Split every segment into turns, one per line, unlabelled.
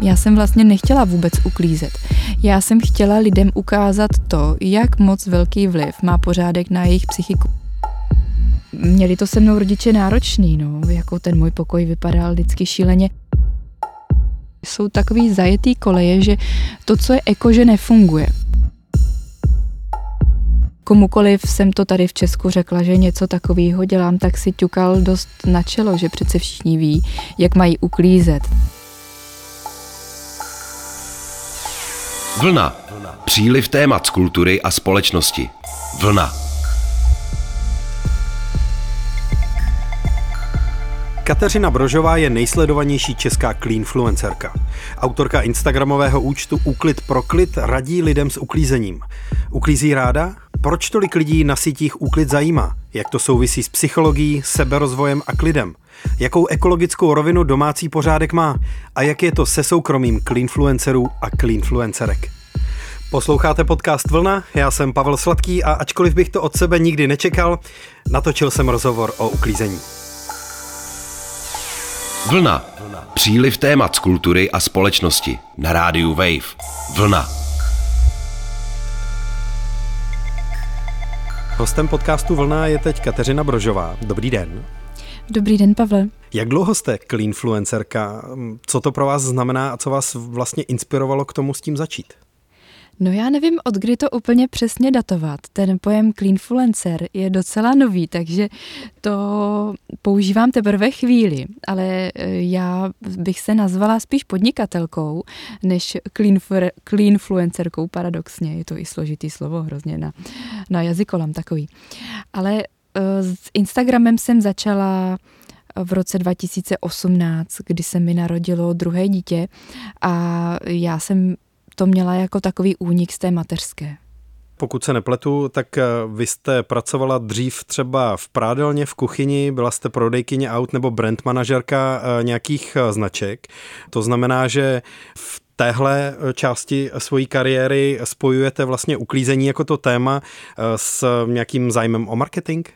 já jsem vlastně nechtěla vůbec uklízet. Já jsem chtěla lidem ukázat to, jak moc velký vliv má pořádek na jejich psychiku. Měli to se mnou rodiče náročný, no, jako ten můj pokoj vypadal vždycky šíleně. Jsou takový zajetý koleje, že to, co je eko, že nefunguje. Komukoliv jsem to tady v Česku řekla, že něco takového dělám, tak si ťukal dost na čelo, že přece všichni ví, jak mají uklízet.
Vlna. Příliv témat z kultury a společnosti. Vlna.
Kateřina Brožová je nejsledovanější česká cleanfluencerka. Autorka instagramového účtu Uklid pro klid radí lidem s uklízením. Uklízí ráda? Proč tolik lidí na sítích úklid zajímá? Jak to souvisí s psychologií, seberozvojem a klidem? Jakou ekologickou rovinu domácí pořádek má? A jak je to se soukromím cleanfluencerů a cleanfluencerek? Posloucháte podcast Vlna, já jsem Pavel Sladký a ačkoliv bych to od sebe nikdy nečekal, natočil jsem rozhovor o uklízení.
Vlna. Příliv témat z kultury a společnosti na rádiu Wave. Vlna.
Hostem podcastu Vlna je teď Kateřina Brožová. Dobrý den.
Dobrý den, Pavle.
Jak dlouho jste cleanfluencerka? Co to pro vás znamená a co vás vlastně inspirovalo k tomu s tím začít?
No já nevím, od kdy to úplně přesně datovat. Ten pojem cleanfluencer je docela nový, takže to používám teprve chvíli, ale e, já bych se nazvala spíš podnikatelkou, než cleanfluencerkou, paradoxně. Je to i složitý slovo hrozně na, na jazykolam takový. Ale s Instagramem jsem začala v roce 2018, kdy se mi narodilo druhé dítě a já jsem to měla jako takový únik z té mateřské.
Pokud se nepletu, tak eh, vy jste pracovala dřív třeba v prádelně, v kuchyni, byla jste prodejkyně aut nebo brand manažerka eh, nějakých eh, značek. To znamená, že v téhle části svojí kariéry spojujete vlastně uklízení jako to téma s nějakým zájmem o marketing?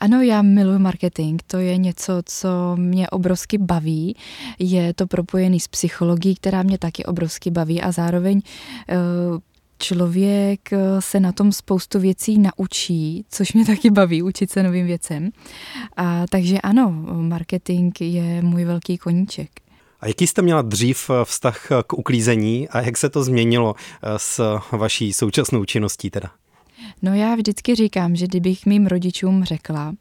Ano, já miluji marketing, to je něco, co mě obrovsky baví. Je to propojený s psychologií, která mě taky obrovsky baví a zároveň eh, člověk eh, se na tom spoustu věcí naučí, což mě taky baví, učit se novým věcem. A takže ano, marketing je můj velký koníček.
A jaký jste měla dřív eh, vztah k uklízení a jak se to změnilo s vaší současnou činností teda?
No já vždycky říkám, že kdybych mým rodičům řekla,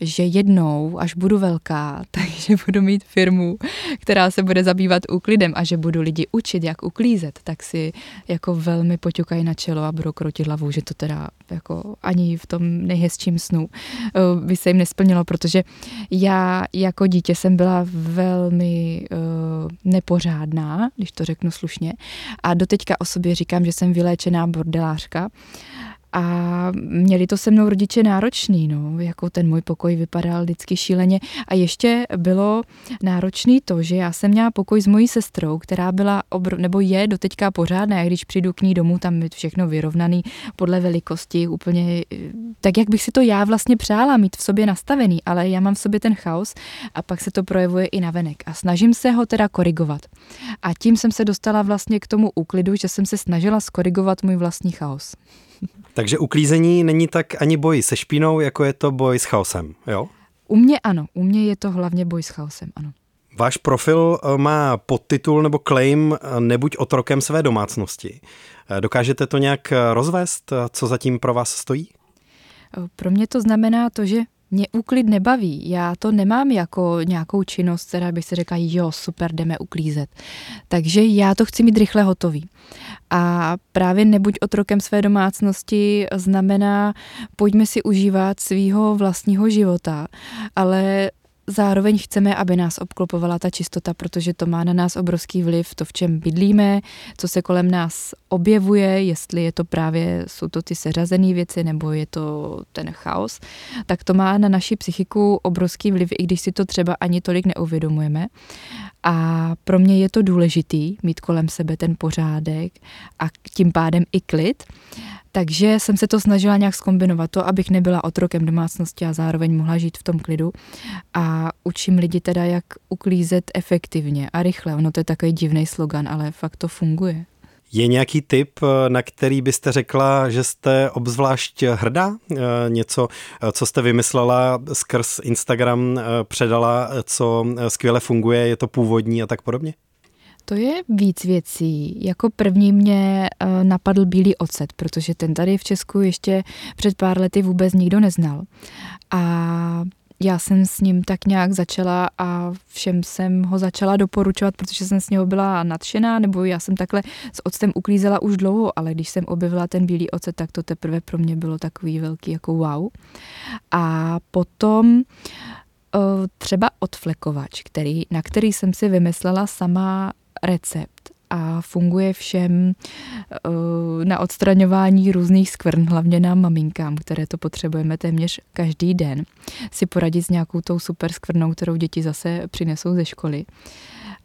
že jednou, až budu velká, takže budu mít firmu, která se bude zabývat úklidem a že budu lidi učit, jak uklízet, tak si jako velmi poťukají na čelo a budou krotit hlavou, že to teda jako ani v tom nejhezčím snu eh, by se jim nesplnilo, protože já jako dítě jsem byla velmi uh, nepořádná, když to řeknu slušně, a doteďka o sobě říkám, že jsem vyléčená bordelářka a měli to se mnou rodiče náročný, no, jako ten můj pokoj vypadal vždycky šíleně. A ještě bylo náročný to, že já jsem měla pokoj s mojí sestrou, která byla, obr- nebo je doteďka pořádná, a když přijdu k ní domů, tam je všechno vyrovnaný podle velikosti, úplně tak, jak bych si to já vlastně přála mít v sobě nastavený, ale já mám v sobě ten chaos a pak se to projevuje i na venek. A snažím se ho teda korigovat. A tím jsem se dostala vlastně k tomu úklidu, že jsem se snažila skorigovat můj vlastní chaos.
Takže uklízení není tak ani boj se špínou, jako je to boj s chaosem, jo?
U mě ano, u mě je to hlavně boj s chaosem, ano.
Váš profil eh, má podtitul nebo claim eh, Nebuď otrokem své domácnosti. Eh, dokážete to nějak rozvést, co zatím pro vás stojí?
Pro mě to znamená to, že mě úklid nebaví. Já to nemám jako nějakou činnost, která by se řekla, jo, super, jdeme uklízet. Takže já to chci mít rychle hotový. A právě nebuď otrokem své domácnosti znamená, pojďme si užívat svýho vlastního života, ale Zároveň chceme, aby nás obklopovala ta čistota, protože to má na nás obrovský vliv, to, v čem bydlíme, co se kolem nás objevuje, jestli je to právě, jsou to ty seřazené věci, nebo je to ten chaos, tak to má na naši psychiku obrovský vliv, i když si to třeba ani tolik neuvědomujeme. A pro mě je to důležitý mít kolem sebe ten pořádek a tím pádem i klid. Takže jsem se to snažila nějak skombinovat, to, abych nebyla otrokem domácnosti a zároveň mohla žít v tom klidu. A učím lidi teda, jak uklízet efektivně a rychle. Ono to je takový divný slogan, ale fakt to funguje.
Je nějaký tip, na který byste řekla, že jste obzvlášť hrdá? Eh, něco, eh, co jste vymyslela skrz Instagram, eh, předala, co skvěle funguje, je to původní a tak podobně?
To je víc věcí. Jako první mě napadl bílý ocet, protože ten tady v Česku ještě před pár lety vůbec nikdo neznal. A já jsem s ním tak nějak začala a všem jsem ho začala doporučovat, protože jsem s něho byla nadšená, nebo já jsem takhle s octem uklízela už dlouho, ale když jsem objevila ten bílý ocet, tak to teprve pro mě bylo takový velký jako wow. A potom třeba odflekovač, který, na který jsem si vymyslela sama recept a funguje všem eh, na odstraňování různých skvrn, hlavně nám maminkám, které to potřebujeme téměř každý den, si poradit s nějakou tou super skvrnou, kterou děti zase přinesou ze školy.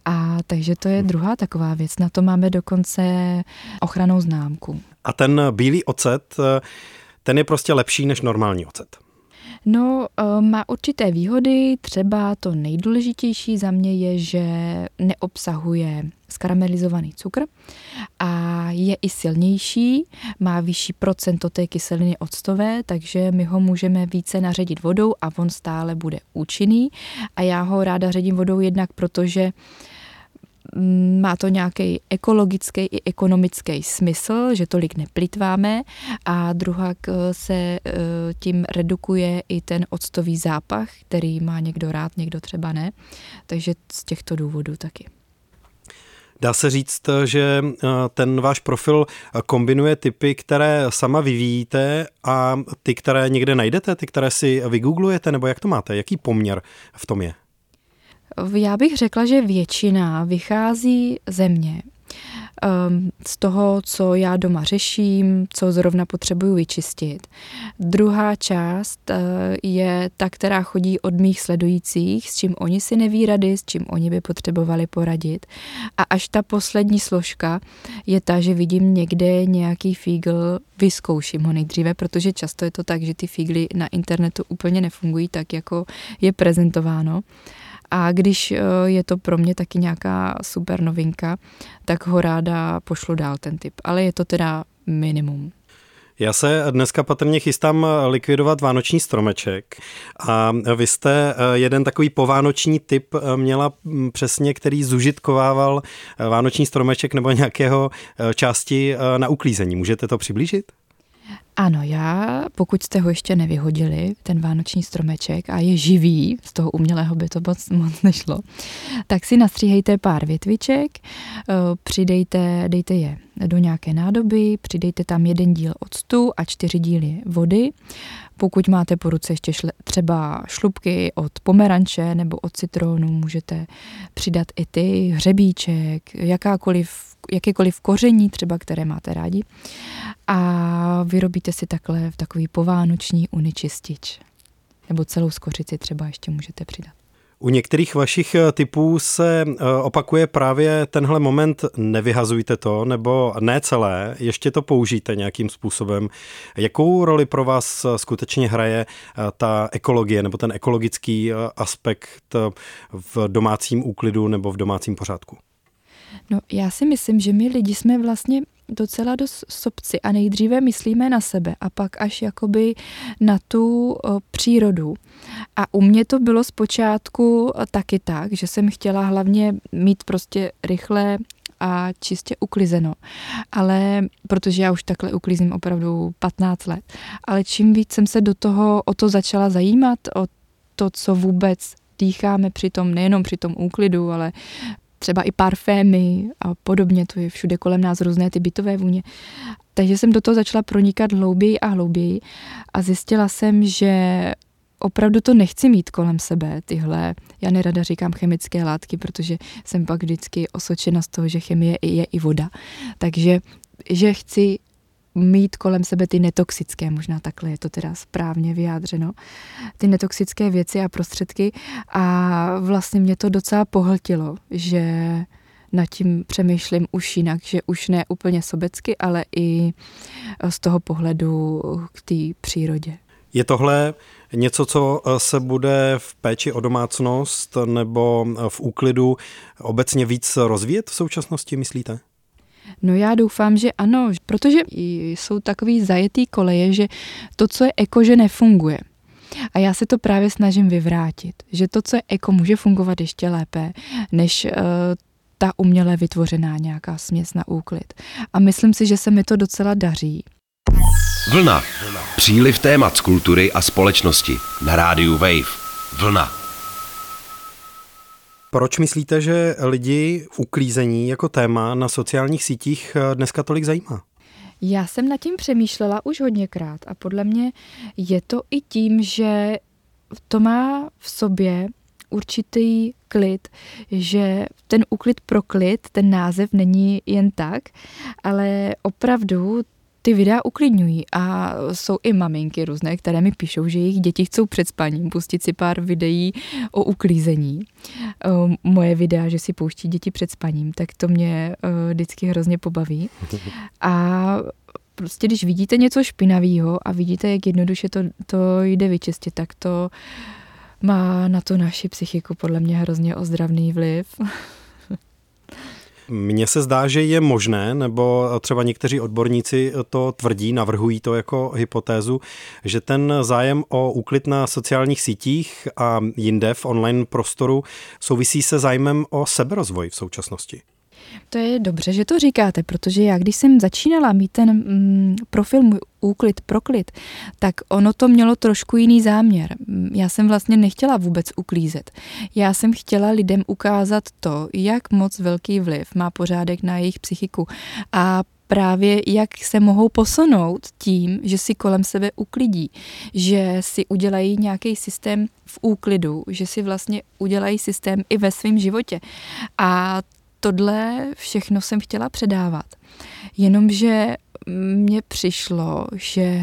A takže to je druhá taková věc. Na to máme dokonce ochranou známku.
A ten bílý ocet, eh, ten je prostě lepší než normální ocet.
No, eh, má určité výhody. Třeba to nejdůležitější za mě je, že neobsahuje skaramelizovaný cukr a je i silnější, má vyšší procento té kyseliny octové, takže my ho můžeme více naředit vodou a on stále bude účinný. A já ho ráda ředím vodou jednak, protože uh, má to nějaký ekologický i ekonomický smysl, že tolik neplitváme a druhá se e, tím redukuje i ten octový zápach, který má někdo rád, někdo třeba ne. Takže z těchto důvodů taky.
Dá se říct, že e, ten váš profil kombinuje typy, které sama vyvíjíte a ty, které někde najdete, ty, které si vygooglujete, nebo jak to máte? Jaký poměr v tom je?
Já bych řekla, že většina vychází ze mě. Ehm, z toho, co já doma řeším, co zrovna potřebuju vyčistit. Druhá část eh, je ta, která chodí od mých sledujících, s čím oni si neví rady, s čím oni by potřebovali poradit. A až ta poslední složka je ta, že vidím někde nějaký fígl, vyzkouším ho nejdříve, protože často je to tak, že ty fígly na internetu úplně nefungují tak, jako je prezentováno. A když eh, je to pro mě taky nějaká super novinka, tak ho ráda pošlu dál ten typ. Ale je to teda minimum.
Já se dneska patrně chystám likvidovat vánoční stromeček a vy jste eh, jeden takový povánoční typ eh, měla mm, přesně, který zužitkovával vánoční stromeček nebo nějakého části na uklízení. Můžete to přiblížit?
Ano, já, pokud jste ho ještě nevyhodili, ten vánoční stromeček a je živý, z toho umělého by to moc, moc nešlo, tak si nastříhejte pár větviček, eh, přidejte, dejte je do nějaké nádoby, přidejte tam jeden díl octu a čtyři díly vody. Pokud máte po ruce ještě šle, třeba šlubky od pomeranče nebo od citronu, můžete přidat i ty, hřebíček, jakákoliv, jakékoliv koření třeba, které máte rádi. A vyrobíte si takhle v takový povánoční uničistič. Nebo celou skořici třeba ještě můžete přidat.
U některých vašich eh, typů se eh, opakuje právě tenhle moment nevyhazujte to, nebo ne celé, ještě to použijte nějakým způsobem. Jakou roli pro vás eh, skutečně hraje ta ekologie nebo ten ekologický aspekt v domácím úklidu nebo v domácím pořádku?
No, já si myslím, že my lidi jsme vlastně docela dost sobci a nejdříve myslíme na sebe a pak až jakoby na tu přírodu. A u mě to bylo zpočátku taky tak, že jsem chtěla hlavně mít prostě rychle a čistě uklizeno. Ale protože já už takhle uklízím opravdu 15 let. Ale čím víc jsem se do toho o to začala zajímat, o to, co vůbec dýcháme při tom, nejenom při tom úklidu, ale třeba i parfémy a podobně, to je všude kolem nás různé ty bytové vůně. Takže jsem do toho začala pronikat hlouběji a hlouběji a zjistila jsem, že opravdu to nechci mít kolem sebe, tyhle, já nerada říkám chemické látky, protože jsem pak vždycky osočena z toho, že chemie je i voda. Takže že chci mít kolem sebe ty netoxické, možná takhle je to teda správně vyjádřeno, ty netoxické věci a prostředky a vlastně mě to docela pohltilo, že nad tím přemýšlím už jinak, že už ne úplně sobecky, ale i z toho pohledu k té přírodě.
Je tohle něco, co se bude v péči o domácnost nebo v úklidu obecně víc rozvíjet v současnosti, myslíte?
No já doufám, že ano, protože jsou takový zajetý koleje, že to, co je eko, že nefunguje. A já se to právě snažím vyvrátit, že to, co je eko, může fungovat ještě lépe, než uh, ta uměle vytvořená nějaká směs na úklid. A myslím si, že se mi to docela daří.
Vlna. Příliv témat z kultury a společnosti na rádiu Wave. Vlna.
Proč myslíte, že lidi uklízení jako téma na sociálních sítích eh, dneska tolik zajímá?
Já jsem nad tím přemýšlela už hodněkrát a podle mě je to i tím, že to má v sobě určitý klid, že ten úklid pro klid, ten název není jen tak, ale opravdu ty videa uklidňují a jsou i maminky různé, které mi píšou, že jejich děti chcou před spaním pustit si pár videí o uklízení. Ehm, moje videa, že si pouští děti před spaním, tak to mě eh, vždycky hrozně pobaví. A prostě když vidíte něco špinavého a vidíte, jak jednoduše to, to jde vyčistit, tak to má na to naši psychiku podle mě hrozně ozdravný vliv.
Mně se zdá, že je možné, nebo třeba někteří odborníci to tvrdí, navrhují to jako hypotézu, že ten zájem o úklid na sociálních sítích a jinde v online prostoru souvisí se zájmem o seberozvoj v současnosti.
To je dobře, že to říkáte, protože já, když jsem začínala mít ten mm, profil můj úklid, proklid, tak ono to mělo trošku jiný záměr. Já jsem vlastně nechtěla vůbec uklízet. Já jsem chtěla lidem ukázat to, jak moc velký vliv má pořádek na jejich psychiku a právě jak se mohou posunout tím, že si kolem sebe uklidí, že si udělají nějaký systém v úklidu, že si vlastně udělají systém i ve svém životě. A tohle všechno jsem chtěla předávat. Jenomže mně přišlo, že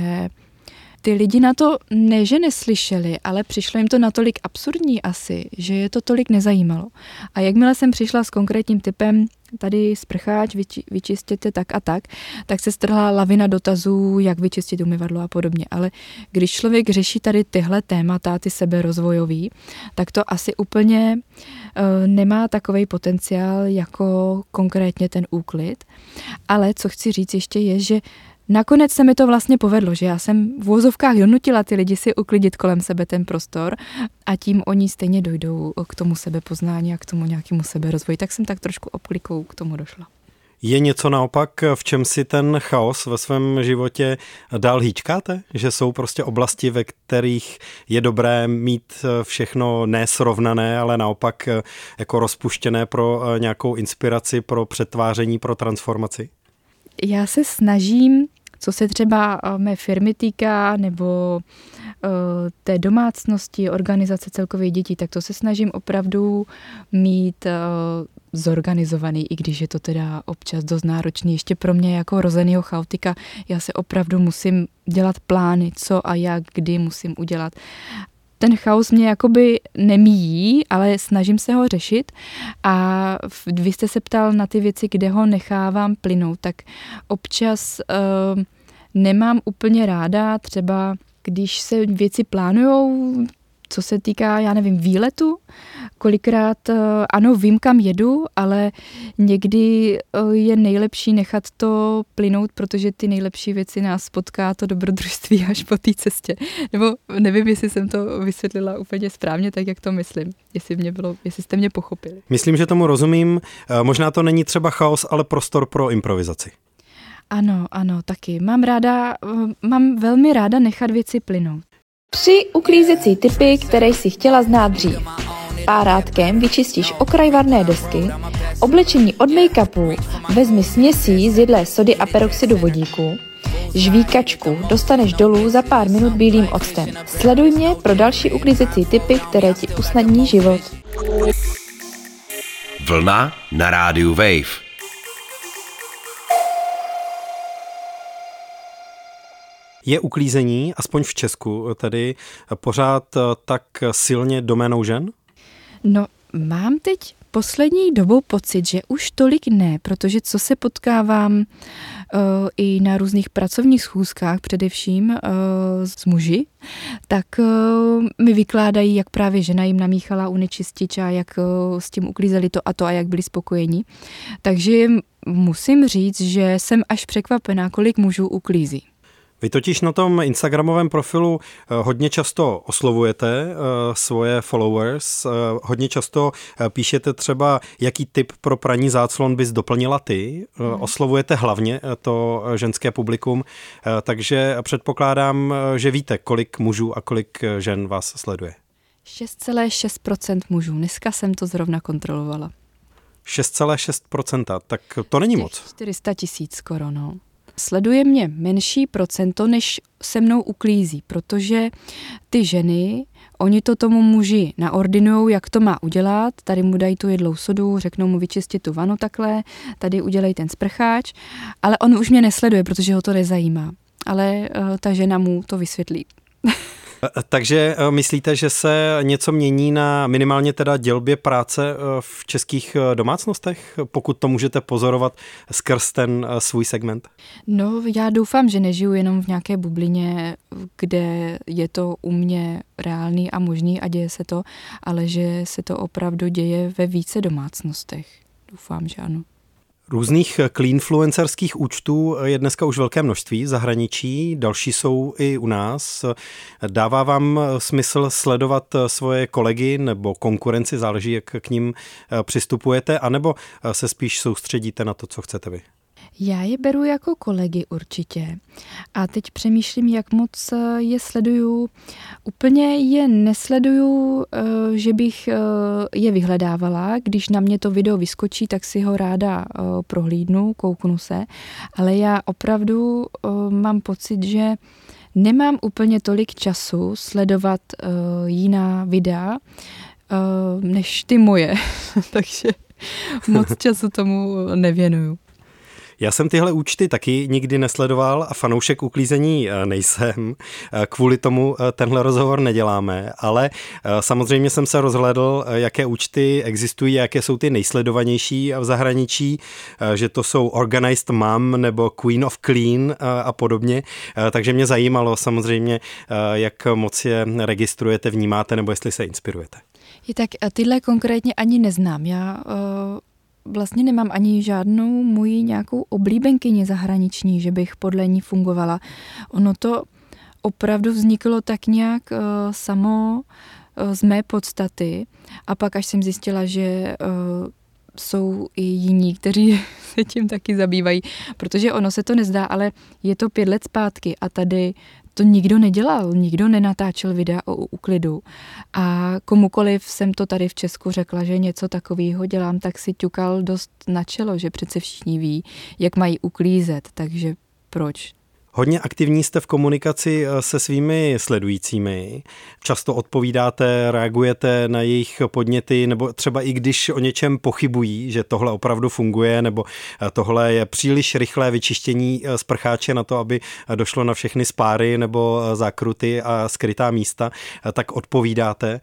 ty lidi na to ne, že neslyšeli, ale přišlo jim to natolik absurdní asi, že je to tolik nezajímalo. A jakmile jsem přišla s konkrétním typem, tady sprcháč, vyči, vyčistěte tak a tak, tak se strhla lavina dotazů, jak vyčistit umyvadlo a podobně. Ale když člověk řeší tady tyhle témata, ty seberozvojový, tak to asi úplně uh, nemá takový potenciál jako konkrétně ten úklid. Ale co chci říct ještě je, že Nakonec se mi to vlastně povedlo, že já jsem v vozovkách donutila ty lidi si uklidit kolem sebe ten prostor a tím oni stejně dojdou k tomu sebepoznání a k tomu nějakému seberozvoji. Tak jsem tak trošku obklikou k tomu došla.
Je něco naopak, v čem si ten chaos ve svém životě dál hýčkáte? Že jsou prostě oblasti, ve kterých je dobré mít všechno nesrovnané, ale naopak jako rozpuštěné pro nějakou inspiraci, pro přetváření, pro transformaci?
Já se snažím co se třeba eh, mé firmy týká, nebo eh, té domácnosti, organizace celkově dětí, tak to se snažím opravdu mít eh, zorganizovaný, i když je to teda občas dost náročný. Ještě pro mě jako rozenýho chaotika, já se opravdu musím dělat plány, co a jak, kdy musím udělat ten chaos mě jakoby nemíjí, ale snažím se ho řešit. A vy jste se ptal na ty věci, kde ho nechávám plynout, tak občas uh, nemám úplně ráda třeba když se věci plánujou, co se týká, já nevím, výletu, kolikrát eh, ano, vím, kam jedu, ale někdy eh, je nejlepší nechat to plynout, protože ty nejlepší věci nás potká to dobrodružství až po té cestě. Nebo nevím, jestli jsem to vysvětlila úplně správně, tak jak to myslím. Jestli, mě bylo, jestli jste mě pochopili.
Myslím, že tomu rozumím. Eh, možná to není třeba chaos, ale prostor pro improvizaci.
Ano, ano, taky. Mám ráda, mám velmi ráda nechat věci plynout.
Tři uklízecí typy, které si chtěla znát dřív. Párátkem vyčistíš okraj varné desky, oblečení od make-upu vezmi směsí z jedlé sody a peroxidu vodíku, žvíkačku dostaneš dolů za pár minut bílým octem. Sleduj mě pro další uklízecí typy, které ti usnadní život.
Vlna na rádiu Wave.
Je uklízení, aspoň v Česku, tedy pořád tak silně doménou žen?
No, mám teď poslední dobou pocit, že už tolik ne, protože co se potkávám uh, i na různých pracovních schůzkách, především uh, s muži, tak uh, mi vykládají, jak právě žena jim namíchala u nečističa, jak uh, s tím uklízeli to a to a jak byli spokojení. Takže musím říct, že jsem až překvapená, kolik mužů uklízí.
Vy totiž na tom Instagramovém profilu eh, hodně často oslovujete eh, svoje followers, eh, hodně často píšete třeba, jaký typ pro praní záclon bys doplnila ty. Hmm. Oslovujete hlavně to ženské publikum, takže předpokládám, že víte, kolik mužů a kolik žen vás sleduje.
6,6% mužů. Dneska jsem to zrovna kontrolovala.
6,6%, tak to není moc.
400 tisíc skoro, no sleduje mě menší procento, než se mnou uklízí, protože ty ženy, oni to tomu muži naordinujou, jak to má udělat, tady mu dají tu jedlou sodu, řeknou mu vyčistit tu vanu takhle, tady udělej ten sprcháč, ale on už mě nesleduje, protože ho to nezajímá. Ale uh, ta žena mu to vysvětlí.
Takže eh, myslíte, že se něco mění na minimálně teda dělbě práce eh, v českých eh, domácnostech, pokud to můžete pozorovat skrz ten svůj segment?
No, já doufám, že nežiju jenom v nějaké bublině, kde je to u mě reálný a možný a děje se to, ale že se to opravdu děje ve více domácnostech. Doufám, že ano.
Různých cleanfluencerských účtů je dneska už velké množství zahraničí, další jsou i u nás. Dává vám smysl sledovat svoje kolegy nebo konkurenci, záleží, jak k ním přistupujete, anebo se spíš soustředíte na to, co chcete vy?
Já je beru jako kolegy určitě. A teď přemýšlím, jak moc eh, je sleduju. Úplně je nesleduju, eh, že bych eh, je vyhledávala. Když na mě to video vyskočí, tak si ho ráda prohlídnu, kouknu se. Ale já opravdu mám pocit, že nemám úplně tolik času sledovat jiná videa, než ty moje. Takže moc času tomu nevěnuju.
Já jsem tyhle účty taky nikdy nesledoval a fanoušek uklízení eh, nejsem. Eh, kvůli tomu eh, tenhle rozhovor neděláme, ale samozřejmě jsem se rozhledl, jaké účty existují, jaké jsou ty nejsledovanější v zahraničí, že to jsou Organized Mom nebo Queen of Clean a podobně. Takže mě zajímalo samozřejmě, jak moc je registrujete, vnímáte nebo jestli se inspirujete.
Je tak tyhle konkrétně ani neznám. Já uh vlastně nemám ani žádnou moji nějakou oblíbenkyni zahraniční, že bych podle ní fungovala. Ono to opravdu vzniklo tak nějak uh, samo uh, z mé podstaty a pak až jsem zjistila, že uh, jsou i jiní, kteří se tím taky zabývají, protože ono se to nezdá, ale je to pět let zpátky a tady to nikdo nedělal, nikdo nenatáčel videa o úklidu. A komukoliv jsem to tady v Česku řekla, že něco takového dělám, tak si ťukal dost na čelo, že přece všichni ví, jak mají uklízet, takže proč?
Hodně aktivní jste v komunikaci eh, se svými sledujícími. Často odpovídáte, reagujete na jejich podněty, nebo třeba i když o něčem pochybují, že tohle opravdu funguje, nebo eh, tohle je příliš rychlé vyčištění eh, sprcháče na to, aby došlo na všechny spáry nebo zákruty a skrytá místa, tak odpovídáte.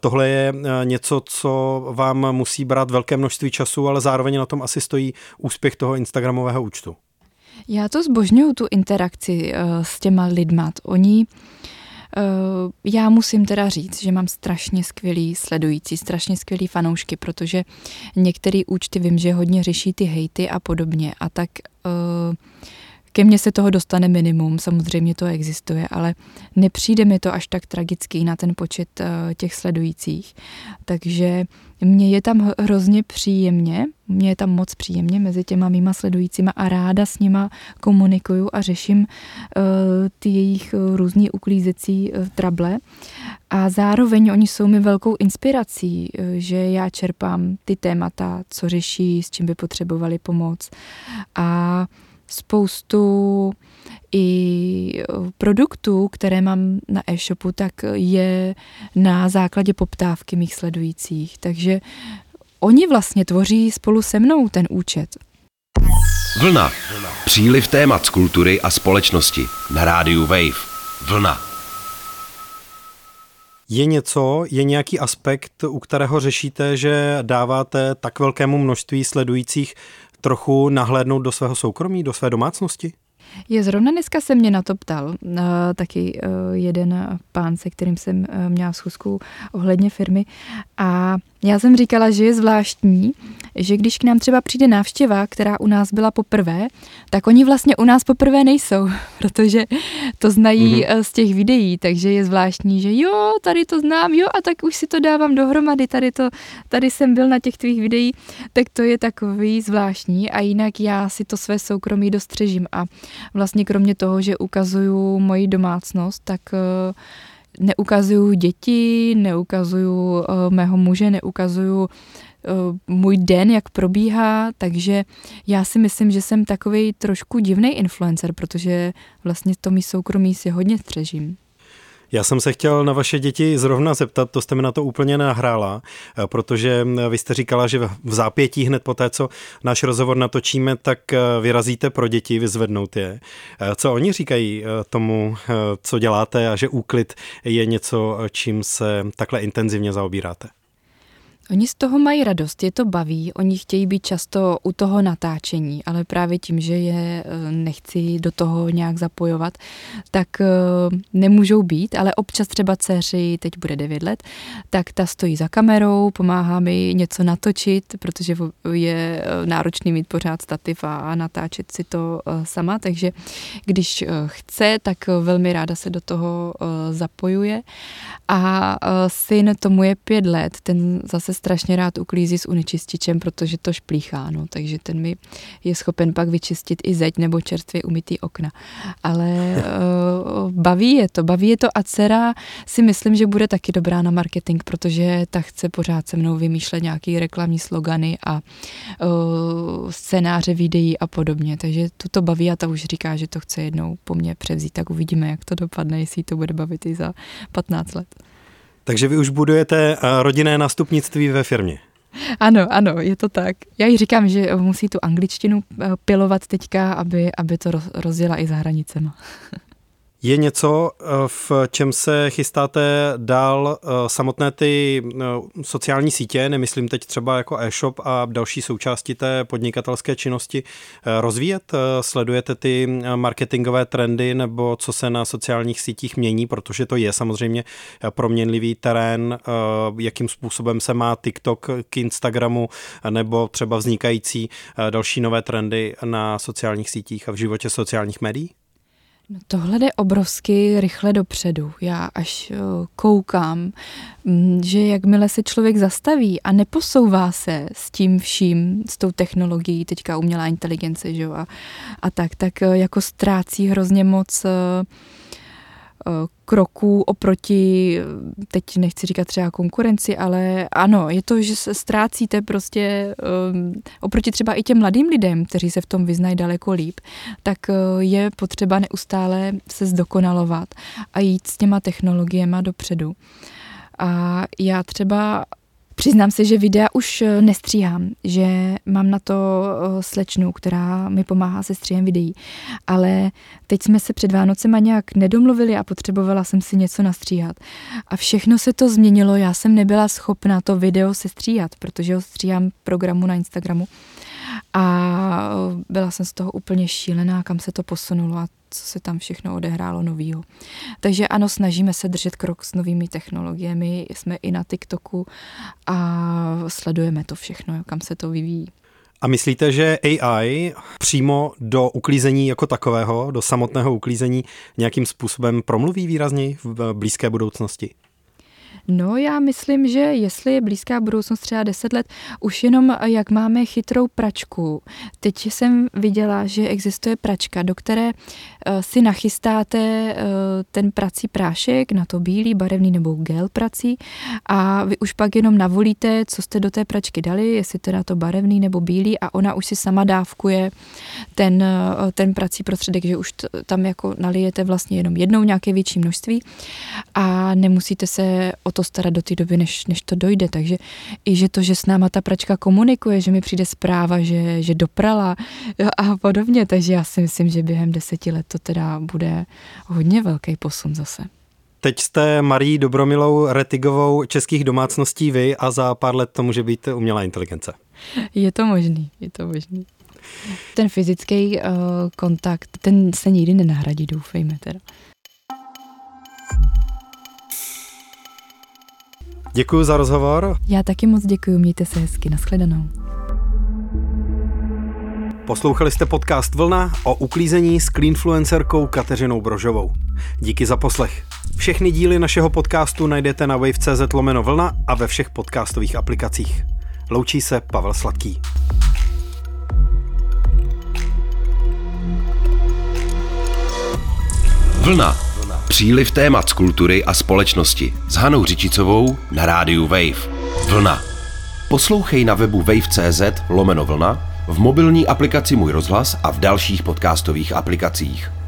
Tohle je něco, co vám musí brát velké množství času, ale zároveň na tom asi stojí úspěch toho Instagramového účtu.
Já to zbožňuju, tu interakci uh, s těma lidma. Oni, uh, já musím teda říct, že mám strašně skvělý sledující, strašně skvělý fanoušky, protože některé účty vím, že hodně řeší ty hejty a podobně. A tak uh, ke mně se toho dostane minimum, samozřejmě to existuje, ale nepřijde mi to až tak tragický na ten počet uh, těch sledujících. Takže mně je tam hrozně příjemně, mně je tam moc příjemně mezi těma mýma sledujícíma a ráda s nima komunikuju a řeším uh, ty jejich uh, různý uklízecí uh, trable. A zároveň oni jsou mi velkou inspirací, uh, že já čerpám ty témata, co řeší, s čím by potřebovali pomoc. A spoustu i produktů, které mám na e-shopu, tak je na základě poptávky mých sledujících. Takže oni vlastně tvoří spolu se mnou ten účet.
Vlna. Příliv témat z kultury a společnosti na rádiu Wave. Vlna.
Je něco, je nějaký aspekt, u kterého řešíte, že dáváte tak velkému množství sledujících trochu nahlédnout do svého soukromí, do své domácnosti?
Je zrovna dneska se mě na to ptal uh, taky uh, jeden pán, se kterým jsem uh, měla schůzku ohledně firmy a já jsem říkala, že je zvláštní, že když k nám třeba přijde návštěva, která u nás byla poprvé, tak oni vlastně u nás poprvé nejsou, protože to znají mm-hmm. z těch videí, takže je zvláštní, že jo, tady to znám, jo, a tak už si to dávám dohromady, tady, to, tady jsem byl na těch tvých videí, tak to je takový zvláštní a jinak já si to své soukromí dostřežím a vlastně kromě toho, že ukazuju moji domácnost, tak uh, neukazuju děti, neukazuju uh, mého muže, neukazuju můj den, jak probíhá, takže já si myslím, že jsem takový trošku divný influencer, protože vlastně to mi soukromí si hodně střežím.
Já jsem se chtěl na vaše děti zrovna zeptat, to jste mi na to úplně nahrála, eh, protože vy jste říkala, že v zápětí hned po té, co náš rozhovor natočíme, tak vyrazíte pro děti, vyzvednout je. Co oni říkají tomu, co děláte a že úklid je něco, čím se takhle intenzivně zaobíráte?
Oni z toho mají radost, je to baví, oni chtějí být často u toho natáčení, ale právě tím, že je eh, nechci do toho nějak zapojovat, tak eh, nemůžou být, ale občas třeba dceři, teď bude 9 let, tak ta stojí za kamerou, pomáhá mi něco natočit, protože je eh, náročný mít pořád stativ a natáčet si to sama, takže když chce, tak velmi ráda se do toho zapojuje. A syn tomu je pět let, ten zase strašně rád uklízí s unečističem, protože to šplíchá, no, takže ten mi je schopen pak vyčistit i zeď nebo čerstvě umytý okna. Ale uh, baví je to, baví je to a dcera si myslím, že bude taky dobrá na marketing, protože ta chce pořád se mnou vymýšlet nějaký reklamní slogany a uh, scénáře videí a podobně, takže tu to baví a ta už říká, že to chce jednou po mně převzít, tak uvidíme, jak to dopadne, jestli to bude bavit i za 15 let.
Takže vy už budujete eh, rodinné nástupnictví ve firmě.
Ano, ano, je to tak. Já jí říkám, že musí tu angličtinu eh, pilovat teďka, aby, aby to rozjela i za hranicema.
Je něco, eh, v čem se chystáte dál eh, samotné ty eh, sociální sítě, nemyslím teď třeba jako e-shop a další součásti té podnikatelské činnosti, rozvíjet? Sledujete ty marketingové trendy nebo co se na sociálních sítích mění, protože to je samozřejmě proměnlivý terén, jakým způsobem se má TikTok k Instagramu nebo třeba vznikající další nové trendy na sociálních sítích a v životě sociálních médií?
No tohle jde obrovsky rychle dopředu. Já až koukám, mm, že jakmile se člověk zastaví a neposouvá se s tím vším, s tou technologií, teďka umělá inteligence, že jo, a, a tak, tak e, jako ztrácí hrozně moc Eh, kroků oproti, teď nechci říkat třeba konkurenci, ale ano, je to, že se ztrácíte prostě um, oproti třeba i těm mladým lidem, kteří se v tom vyznají daleko líp, tak uh, je potřeba neustále se zdokonalovat a jít s těma technologiemi dopředu. A já třeba Přiznám se, že videa už eh, nestříhám, že mám na to eh, slečnu, která mi pomáhá se stříhem videí, ale teď jsme se před Vánocema nějak nedomluvili a potřebovala jsem si něco nastříhat. A všechno se to změnilo, já jsem nebyla schopna to video se stříhat, protože ho stříhám programu na Instagramu a byla jsem z toho úplně šílená, kam se to posunulo a co se tam všechno odehrálo novýho. Takže ano, snažíme se držet krok s novými technologiemi, jsme i na TikToku a sledujeme to všechno, kam se to vyvíjí.
A myslíte, že AI přímo do uklízení jako takového, do samotného uklízení nějakým způsobem promluví výrazněji v blízké budoucnosti?
No já myslím, že jestli je blízká budoucnost třeba 10 let, už jenom jak máme chytrou pračku. Teď jsem viděla, že existuje pračka, do které eh, si nachystáte eh, ten prací prášek, na to bílý, barevný nebo gel prací a vy už pak jenom navolíte, co jste do té pračky dali, jestli teda to barevný nebo bílý a ona už si sama dávkuje ten, eh, ten prací prostředek, že už tam jako nalijete vlastně jenom jednou nějaké větší množství a nemusíte se o to starat do té doby, než, než to dojde. Takže i že to, že s náma ta pračka komunikuje, že mi přijde zpráva, že, že doprala a podobně, takže já si myslím, že během deseti let to teda bude hodně velký posun zase.
Teď jste Marí Dobromilou Retigovou českých domácností vy a za pár let to může být umělá inteligence.
Je to možný, je to možný. Ten fyzický uh, kontakt, ten se nikdy nenahradí, doufejme teda.
Děkuji za rozhovor.
Já taky moc děkuji, mějte se hezky, nashledanou.
Poslouchali jste podcast Vlna o uklízení s cleanfluencerkou Kateřinou Brožovou. Díky za poslech. Všechny díly našeho podcastu najdete na wave.cz lomeno vlna a ve všech podcastových aplikacích. Loučí se Pavel Sladký.
Vlna. Příliv témat z kultury a společnosti s Hanou Řičicovou na rádiu Wave. Vlna. Poslouchej na webu wave.cz lomeno vlna, v mobilní aplikaci Můj rozhlas a v dalších podcastových aplikacích.